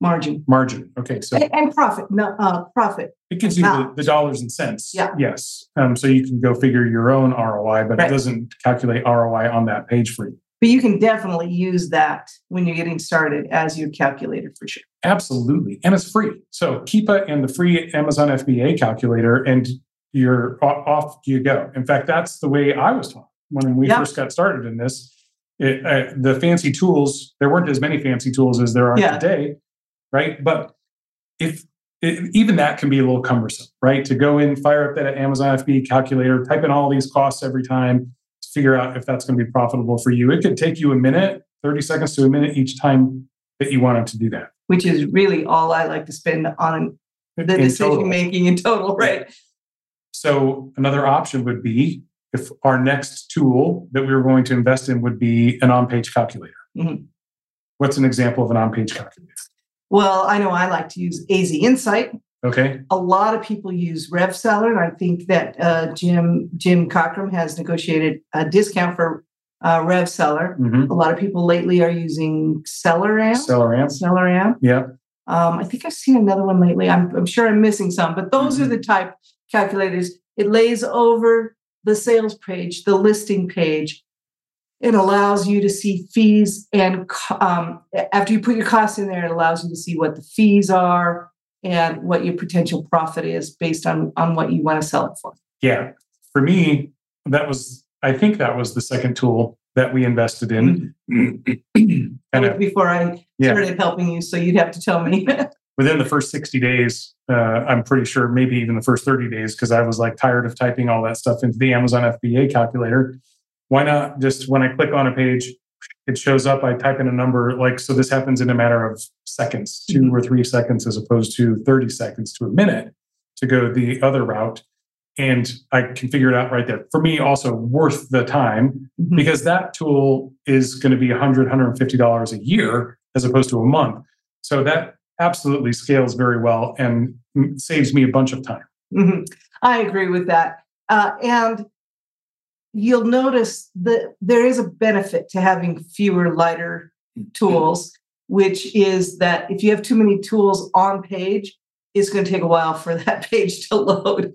Margin. margin. Okay, so And, and profit. No, uh, profit. it gives you the, the dollars and cents. Yeah. Yes. Um, so you can go figure your own ROI, but Right. it doesn't calculate ROI on that page for you. But you can definitely use that when you're getting started as your calculator for sure. Absolutely. And it's free. So Keepa and the free Amazon FBA calculator, and you're off you go. In fact, that's the way I was taught when we Yeah. first got started in this. It, uh, the fancy tools, there weren't as many fancy tools as there are Yeah. today, right? But if it, even that can be a little cumbersome, right? To go in, fire up that Amazon FBA calculator, type in all these costs every time, to figure out if that's going to be profitable for you. It could take you a minute, 30 seconds to a minute each time that you wanted to do that. which is really all I like to spend on the in decision total. making in total, right? So another option would be if our next tool that we were going to invest in would be an on-page calculator. Mhm. What's an example of an on-page calculator? Well, I know I like to use AZ Insight. Okay. A lot of people use RevSeller, and I think that uh, Jim Jim Cockrum has negotiated a discount for uh, RevSeller. Mm-hmm. A lot of people lately are using SellerAmp. Seller amp. SellerAmp. Yeah. Um, I think I've seen another one lately. I'm, I'm sure I'm missing some, but those are the type calculators. It lays over the sales page, the listing page. It allows you to see fees and um, after you put your costs in there, it allows you to see what the fees are and what your potential profit is based on on what you want to sell it for. Yeah. For me, that was, I think that was the second tool that we invested in. And was uh, before I Yeah. started helping you, so you'd have to tell me. within the first 60 days, uh, I'm pretty sure maybe even the first 30 days, because I was like tired of typing all that stuff into the Amazon FBA calculator. Why not just when I click on a page, it shows up, I type in a number, like, so this happens in a matter of seconds, 2 or three seconds, as opposed to 30 seconds to a minute to go the other route. and I can figure it out right there. For me, also worth the time Mhm. because that tool is going to be $100, $150 a year as opposed to a month. So that absolutely scales very well and saves me a bunch of time. Mhm. I agree with that. Uh, and you'll notice that there is a benefit to having fewer lighter mm. tools, which is that if you have too many tools on page, it's going to take a while for that page to load.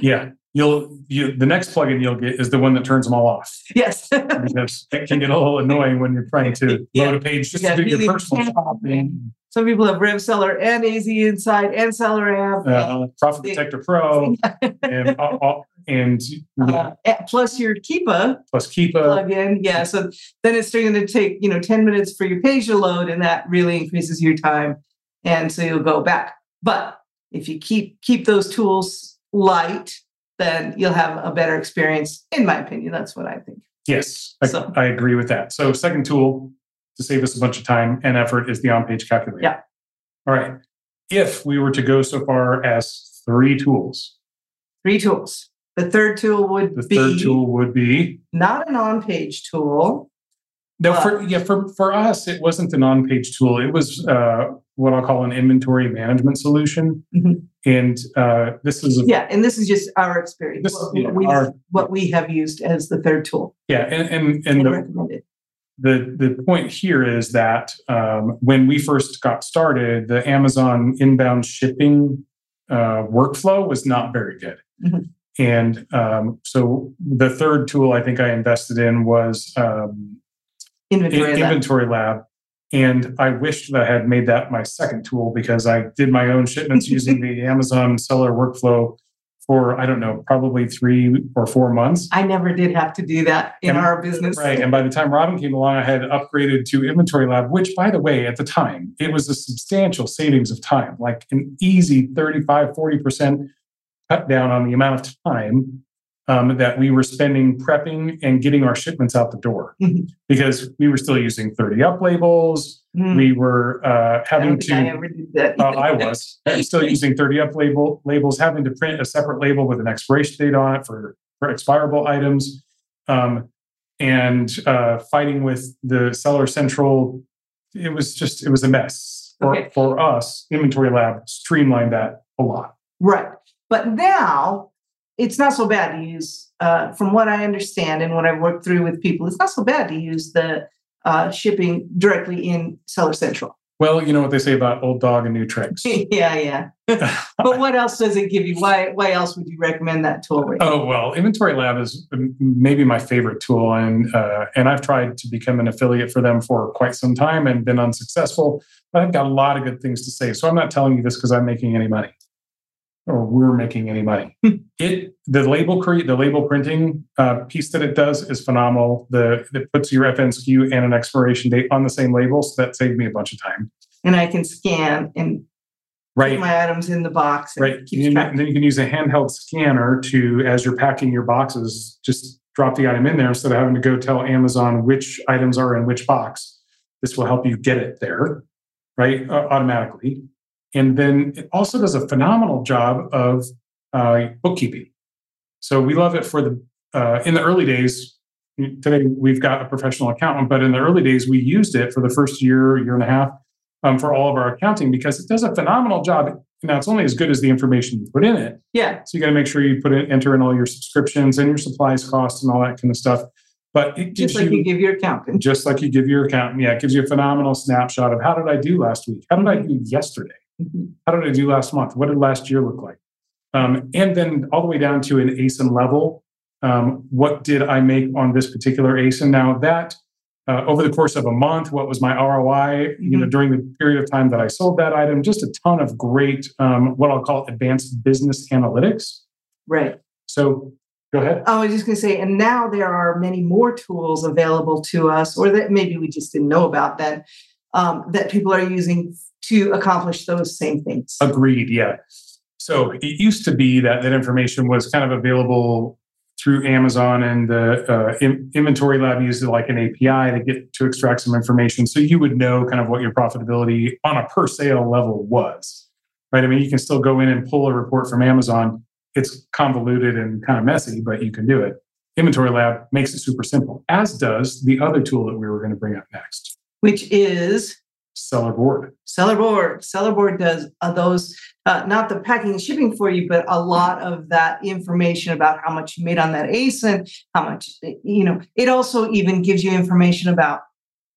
Yeah. You'll you the next plugin you'll get is the one that turns them all off yes. it can get a little annoying when you're trying to Yeah. load a page just Yeah, to do really your personal shopping. Some people have Rev Seller and AZ Insight and SellerAmp. Uh, Profit Protector Pro and uh, uh, and Uh, eh, plus your Keepa plus Keepa. plugin. Yeah. So then it's going to take, you know, 10 minutes for your page to load, and that really increases your time. And so you'll go back. But if you keep keep those tools light, then you'll have a better experience, in my opinion. That's what I think. Yes, I, So- I agree with that. So, second tool to save us a bunch of time and effort is the on page calculator. Yeah. All right. If we were to go so far as three tools, Three tools. The third tool would the be third tool would be not an on-page tool. no for yeah for for us it wasn't an on page tool. It was uh, what I'll call an inventory management solution, Mhm. and uh, this is a, Yeah, and this is just our experience. This- what, yeah, we, our- what we have used as the third tool yeah and and, and, and the, recommended. The the point here is that um, when we first got started, the Amazon inbound shipping uh, workflow was not very good. Mhm. And um, so the third tool I think I invested in was um, Inventory. in- lab. Inventory Lab. And I wished that I had made that my second tool because I did my own shipments using the Amazon seller workflow for, I don't know, probably three or four months. I never did have to do that in And- our business. Right. And by the time Robin came along, I had upgraded to Inventory Lab, which, by the way, at the time, it was a substantial savings of time, like an easy 35, 40% cut down on the amount of time um, that we were spending prepping and getting our shipments out the door Mhm. because we were still using 30 up labels. Mm, We were uh, having I to. ever did that. Uh, I was I'm still using 30 up label labels, having to print a separate label with an expiration date on it for, for expirable items, um, and uh, fighting with the Seller Central. It was just it was a mess for, Okay. for us. Inventory Lab streamlined that a lot. Right. But now it's not so bad to use, uh, from what I understand and what I've worked through with people, it's not so bad to use the uh, shipping directly in Seller Central. Well, you know what they say about old dog and new tricks. yeah, yeah. But what else does it give you? Why why else would you recommend that tool? Ray? Oh well, Inventory Lab is maybe my favorite tool, and uh, and I've tried to become an affiliate for them for quite some time and been unsuccessful. But I've got a lot of good things to say, so I'm not telling you this because I'm making any money, or we're making any money. it the label create the label printing uh, piece that it does is phenomenal. The it puts your FNSKU and an expiration date on the same label, so that saved me a bunch of time. And I can scan and Right. put my items in the box and Right. And track. then you can use a handheld scanner to, as you're packing your boxes, just drop the item in there instead of having to go tell Amazon which items are in which box. This will help you get it there, right? Uh, automatically. And then it also does a phenomenal job of uh, bookkeeping. So we love it for the, uh, in the early days, today we've got a professional accountant, but in the early days, we used it for the first year, year and a half um, for all of our accounting because it does a phenomenal job. Now it's only as good as the information you put in it. Yeah. So you got to make sure you put in, enter in all your subscriptions and your supplies costs and all that kind of stuff. But it gives Just like you, you give your accountant. just like you give your accountant, yeah, it gives you a phenomenal snapshot of how did I do last week? How did I do yesterday? Mhm. How did I do last month? What did last year look like? Um, and then all the way down to an ASIN level. Um, what did I make on this particular ASIN? Now that uh, over the course of a month, what was my ROI? You know, during the period of time that I sold that item, just a ton of great um, what I'll call advanced business analytics. Right. So go ahead. I was just going to say, and now there are many more tools available to us, or that maybe we just didn't know about that, um, that people are using to accomplish those same things. Agreed. Yeah. So it used to be that that information was kind of available through Amazon, and the uh, in- inventory lab used like an API to get to extract some information, so you would know kind of what your profitability on a per sale level was. Right. I mean, you can still go in and pull a report from Amazon it's convoluted and kind of messy, but you can do it. Inventory Lab makes it super simple, as does the other tool that we were going to bring up next, which is Seller Board. Seller Board. Seller Board does uh, those, uh, not the packing and shipping for you, but a lot of that information about how much you made on that ASIN, how much, you know, it also even gives you information about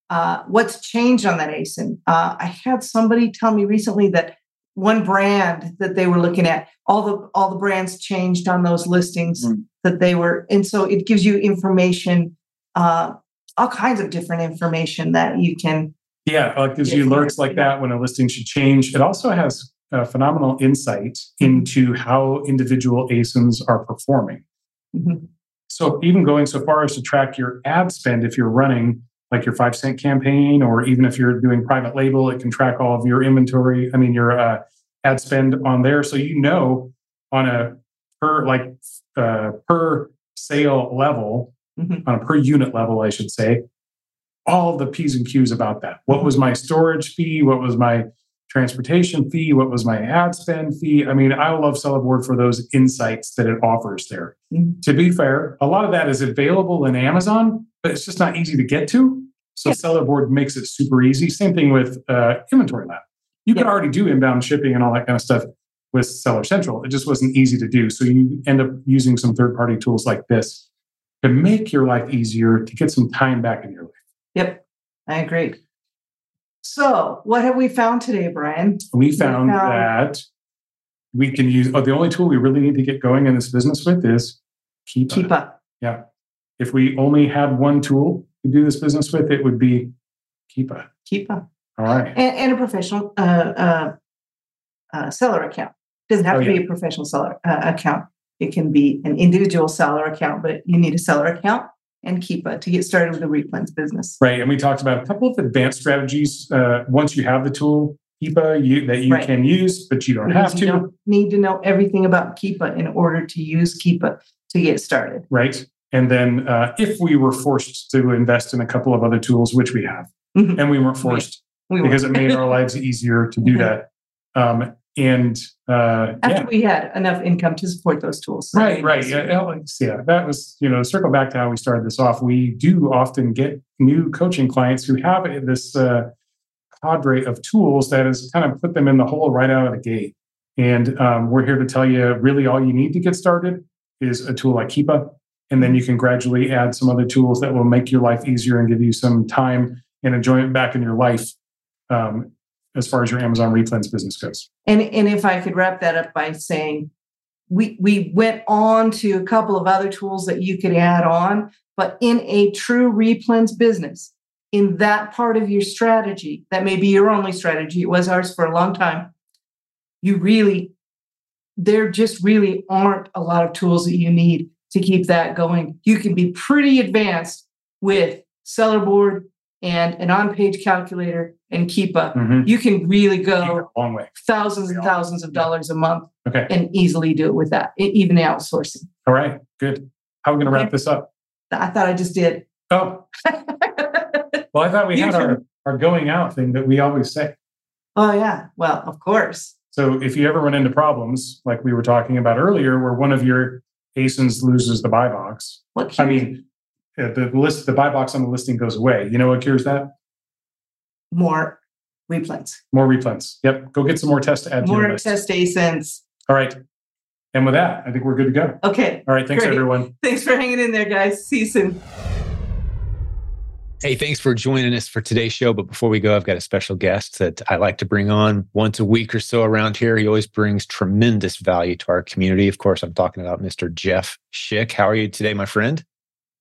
uh, what's changed on that ASIN. Uh, I had somebody tell me recently that one brand that they were looking at, all the all the brands changed on those listings mm. that they were, and so it gives you information, uh, all kinds of different information that you can. Yeah, it gives you alerts like that when a listing should change. It also has a phenomenal insight mm-hmm. into how individual ASINs are performing. Mm-hmm. So even going so far as to track your ad spend if you're running like your five cent campaign, or even if you're doing private label, it can track all of your inventory. I mean, your uh, ad spend on there, so you know on a per like uh, per sale level, mm-hmm. on a per unit level, I should say, all the p's and q's about that. What was my storage fee? What was my transportation fee? What was my ad spend fee? I mean, I love Sellerboard for those insights that it offers there. Mm-hmm. To be fair, a lot of that is available in Amazon, but it's just not easy to get to. So yeah. Sellerboard makes it super easy. Same thing with uh, Inventory Lab. You could already do inbound shipping and all that kind of stuff with Seller Central. It just wasn't easy to do. So you end up using some third party tools like this to make your life easier, to get some time back in your life. Yep, I agree. So, what have we found today, Brian? We found, we found that we can use, oh, the only tool we really need to get going in this business with is Keepa. Keepa. Yeah. If we only had one tool to do this business with, it would be Keepa. Keepa. All right. And, and a professional uh, uh, uh, seller account. It doesn't have oh, to yeah. be a professional seller uh, account. It can be an individual seller account, but you need a seller account and Keepa to get started with the replens business. Right. And we talked about a couple of advanced strategies uh, once you have the tool, Keepa, you, that you right. can use, but you don't because have to. don't need to know everything about Keepa in order to use Keepa to get started. Right. And then uh, if we were forced to invest in a couple of other tools, which we have, mm-hmm. and we weren't forced we, we because it made our lives easier to do mm-hmm. that. Um, and uh, after yeah. we had enough income to support those tools, right, right, yeah, yeah, that was you know circle back to how we started this off. We do often get new coaching clients who have this uh, cadre of tools that has kind of put them in the hole right out of the gate. And um, we're here to tell you, really, all you need to get started is a tool like Keepa, and then you can gradually add some other tools that will make your life easier and give you some time and enjoyment back in your life um, as far as your Amazon replens business goes. And and if I could wrap that up by saying we we went on to a couple of other tools that you could add on, but in a true replens business, in that part of your strategy, that may be your only strategy, it was ours for a long time. You really there just really aren't a lot of tools that you need to keep that going. You can be pretty advanced with seller board and an on-page calculator and Keepa, mm-hmm. you can really go long way. thousands and thousands of dollars a month okay. and easily do it with that, even outsourcing. All right, good. How are we going to wrap this up? I thought I just did. Oh. well, I thought we had our, our going out thing that we always say. Oh, yeah. Well, of course. So if you ever run into problems like we were talking about earlier, where one of your ASINs loses the buy box, what I mean, the list, the buy box on the listing goes away. You know what cures that? more replens. More replens. Yep. Go get some more tests to add more to your test ASINs. All right. And with that, I think we're good to go. Okay. All right. Thanks, Great. everyone. Thanks for hanging in there, guys. See you soon. Hey, thanks for joining us for today's show. But before we go, I've got a special guest that I like to bring on once a week or so around here. He always brings tremendous value to our community. Of course, I'm talking about Mr. Jeff Schick. How are you today, my friend?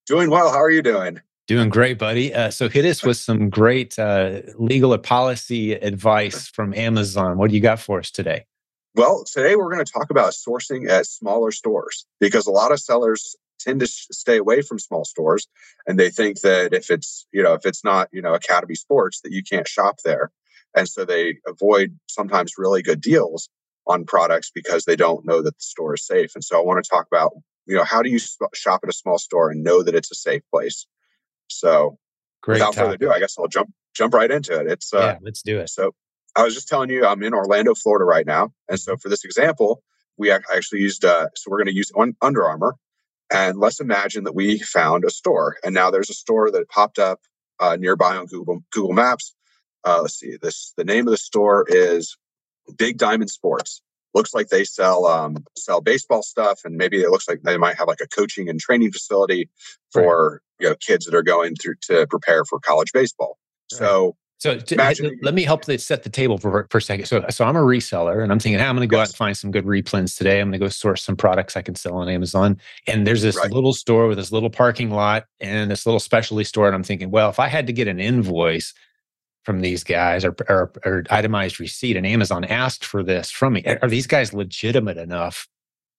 Doing well. How are you doing? Doing great, buddy. Uh, so hit us with some great uh, legal or policy advice from Amazon. What do you got for us today? Well, today we're going to talk about sourcing at smaller stores because a lot of sellers tend to stay away from small stores and they think that if it's you know if it's not you know academy sports that you can't shop there and so they avoid sometimes really good deals on products because they don't know that the store is safe and so i want to talk about you know how do you shop at a small store and know that it's a safe place so Great without topic. further ado, I guess I'll jump jump right into it. It's uh, yeah, let's do it. So I was just telling you, I'm in Orlando, Florida right now, and so for this example, we actually used, uh, so we're going to use Under Armour. And let's imagine that we found a store, and now there's a store that popped up uh, nearby on Google Google Maps. Uh, let's see, this the name of the store is Big Diamond Sports. Looks like they sell um, sell baseball stuff, and maybe it looks like they might have like a coaching and training facility for right. you know kids that are going through to prepare for college baseball. Right. So so to, let me help set the table for, for a second. So, so I'm a reseller and I'm thinking, hey, I'm going to go yes. out and find some good replens today. I'm going to go source some products I can sell on Amazon. And there's this right. little store with this little parking lot and this little specialty store. And I'm thinking, well, if I had to get an invoice from these guys or, or, or itemized receipt and Amazon asked for this from me, are these guys legitimate enough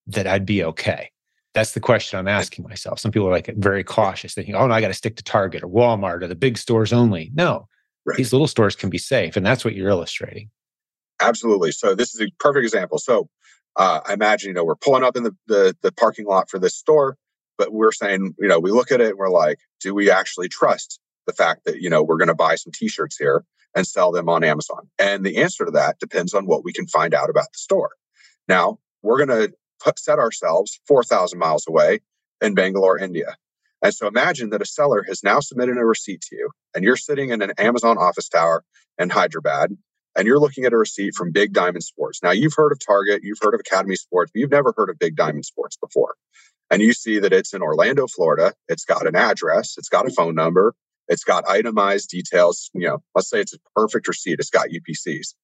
that I'd be okay? That's the question I'm asking myself. Some people are like very cautious, thinking, oh, no, I got to stick to Target or Walmart or the big stores only. No, Right. These little stores can be safe, and that's what you're illustrating. Absolutely. So this is a perfect example. So uh, I imagine you know we're pulling up in the, the the parking lot for this store, but we're saying you know we look at it and we're like, do we actually trust the fact that you know we're going to buy some T-shirts here and sell them on Amazon? And the answer to that depends on what we can find out about the store. Now we're going to set ourselves four thousand miles away in Bangalore, India. And so imagine that a seller has now submitted a receipt to you, and you're sitting in an Amazon office tower in Hyderabad, and you're looking at a receipt from Big Diamond Sports. Now, you've heard of Target, you've heard of Academy Sports, but you've never heard of Big Diamond Sports before. And you see that it's in Orlando, Florida. It's got an address, it's got a phone number, it's got itemized details. You know, let's say it's a perfect receipt, it's got UPCs.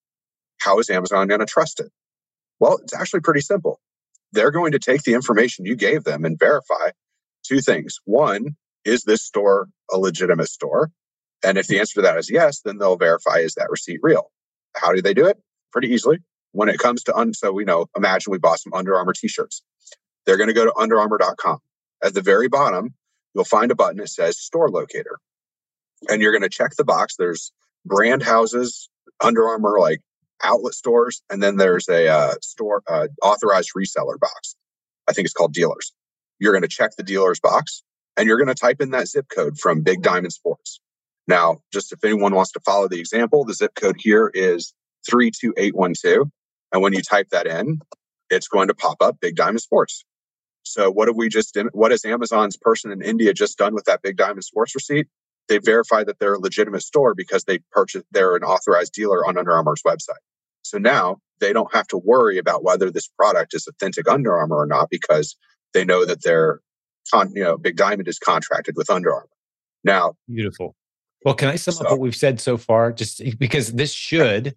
How is Amazon going to trust it? Well, it's actually pretty simple. They're going to take the information you gave them and verify two things. One, is this store a legitimate store? And if the answer to that is yes, then they'll verify is that receipt real? How do they do it? Pretty easily. When it comes to, un- so we know, imagine we bought some Under Armour t shirts. They're going to go to underarmour.com. At the very bottom, you'll find a button that says store locator. And you're going to check the box. There's brand houses, Under Armour, like outlet stores, and then there's a uh, store uh, authorized reseller box. I think it's called dealers. You're going to check the dealer's box and you're going to type in that zip code from Big Diamond Sports. Now, just if anyone wants to follow the example, the zip code here is 32812. And when you type that in, it's going to pop up Big Diamond Sports. So what have we just what has Amazon's person in India just done with that Big Diamond Sports receipt? They verify that they're a legitimate store because they purchased they're an authorized dealer on Under Armour's website. So now they don't have to worry about whether this product is authentic Under Armour or not because they know that their con, you know Big Diamond is contracted with Under Armour. Now, beautiful. Well, can I sum so, up what we've said so far? Just because this should,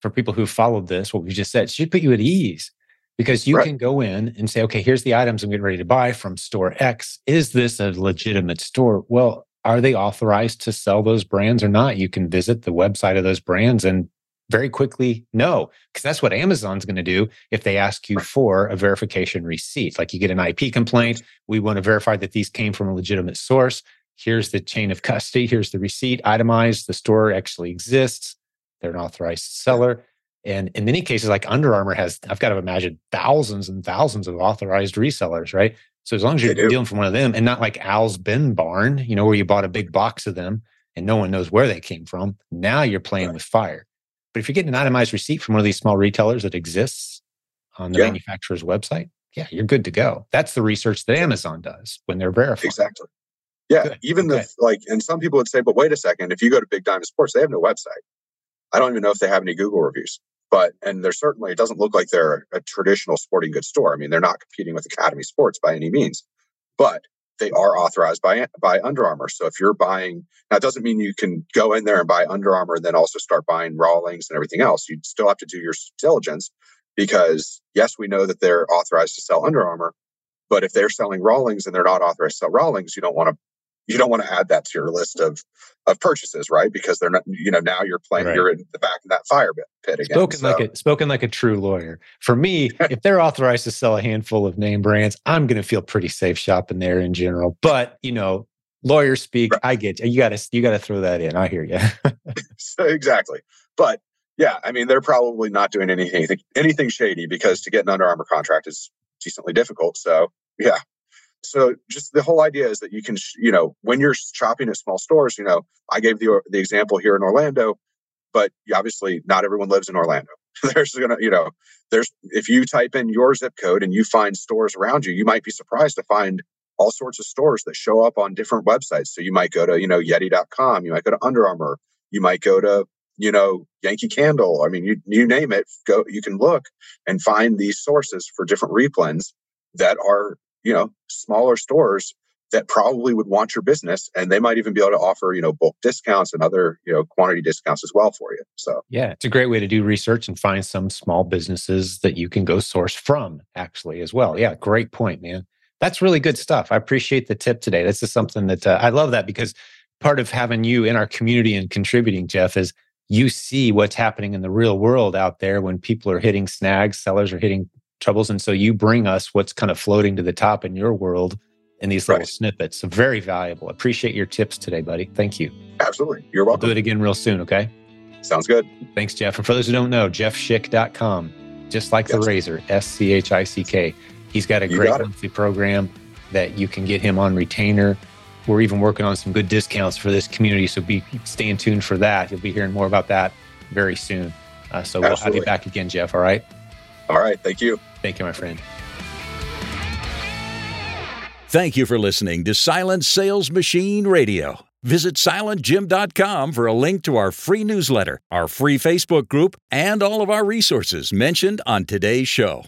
for people who followed this, what we just said, should put you at ease because you right. can go in and say, okay, here's the items I'm getting ready to buy from store X. Is this a legitimate store? Well, are they authorized to sell those brands or not? You can visit the website of those brands and very quickly no because that's what amazon's going to do if they ask you for a verification receipt. Like you get an ip complaint we want to verify that these came from a legitimate source. Here's the chain of custody. Here's the receipt. Itemized the store actually exists. They're an authorized seller. And in many cases like under armour has i've got to imagine thousands and thousands of authorized resellers right so as long as you're dealing from one of them and not like al's bin barn you know where you bought a big box of them and no one knows where they came from now you're playing right. with fire but if you're getting an itemized receipt from one of these small retailers that exists on the yeah. manufacturer's website, yeah, you're good to go. That's the research that Amazon does when they're verifying. Exactly. Yeah. Good. Even okay. the like, and some people would say, but wait a second, if you go to Big Diamond Sports, they have no website. I don't even know if they have any Google reviews. But and they're certainly it doesn't look like they're a traditional sporting goods store. I mean, they're not competing with Academy Sports by any means. But they are authorized by by Under Armour. So if you're buying, now it doesn't mean you can go in there and buy Under Armour and then also start buying Rawlings and everything else. You still have to do your diligence because yes, we know that they're authorized to sell Under Armour, but if they're selling Rawlings and they're not authorized to sell Rawlings, you don't want to you don't want to add that to your list of of purchases, right? Because they're not, you know, now you're playing, right. you're in the back of that fire pit again. Spoken so. like a spoken like a true lawyer. For me, if they're authorized to sell a handful of name brands, I'm going to feel pretty safe shopping there in general. But you know, lawyer speak, right. I get you. You got to you got to throw that in. I hear you. so, exactly, but yeah, I mean, they're probably not doing anything anything shady because to get an Under Armour contract is decently difficult. So yeah, so just the whole idea is that you can you know when you're shopping at small stores you know i gave the the example here in orlando but obviously not everyone lives in orlando there's gonna, you know, there's if you type in your zip code and you find stores around you, you might be surprised to find all sorts of stores that show up on different websites. So you might go to, you know, Yeti.com, you might go to Under Armour, you might go to, you know, Yankee Candle. I mean, you you name it, go you can look and find these sources for different replens that are, you know, smaller stores that probably would want your business and they might even be able to offer you know bulk discounts and other you know quantity discounts as well for you so. Yeah it's a great way to do research and find some small businesses that you can go source from actually as well. Yeah great point man. That's really good stuff. I appreciate the tip today. This is something that uh, i love that because part of having you in our community and contributing jeff is you see what's happening in the real world out there when people are hitting snags sellers are hitting troubles and so you bring us what's kind of floating to the top in your world in these little right. snippets. So very valuable. Appreciate your tips today, buddy. Thank you. Absolutely. You're welcome. We'll do it again real soon, okay? Sounds good. Thanks, Jeff. And for those who don't know, jeffschick.com, just like yes. the razor, S C H I C K. He's got a you great got monthly program that you can get him on retainer. We're even working on some good discounts for this community. So be staying tuned for that. You'll be hearing more about that very soon. Uh, so Absolutely. we'll have you back again, Jeff. All right. All right. Thank you. Thank you, my friend. Thank you for listening to Silent Sales Machine Radio. Visit silentjim.com for a link to our free newsletter, our free Facebook group, and all of our resources mentioned on today's show.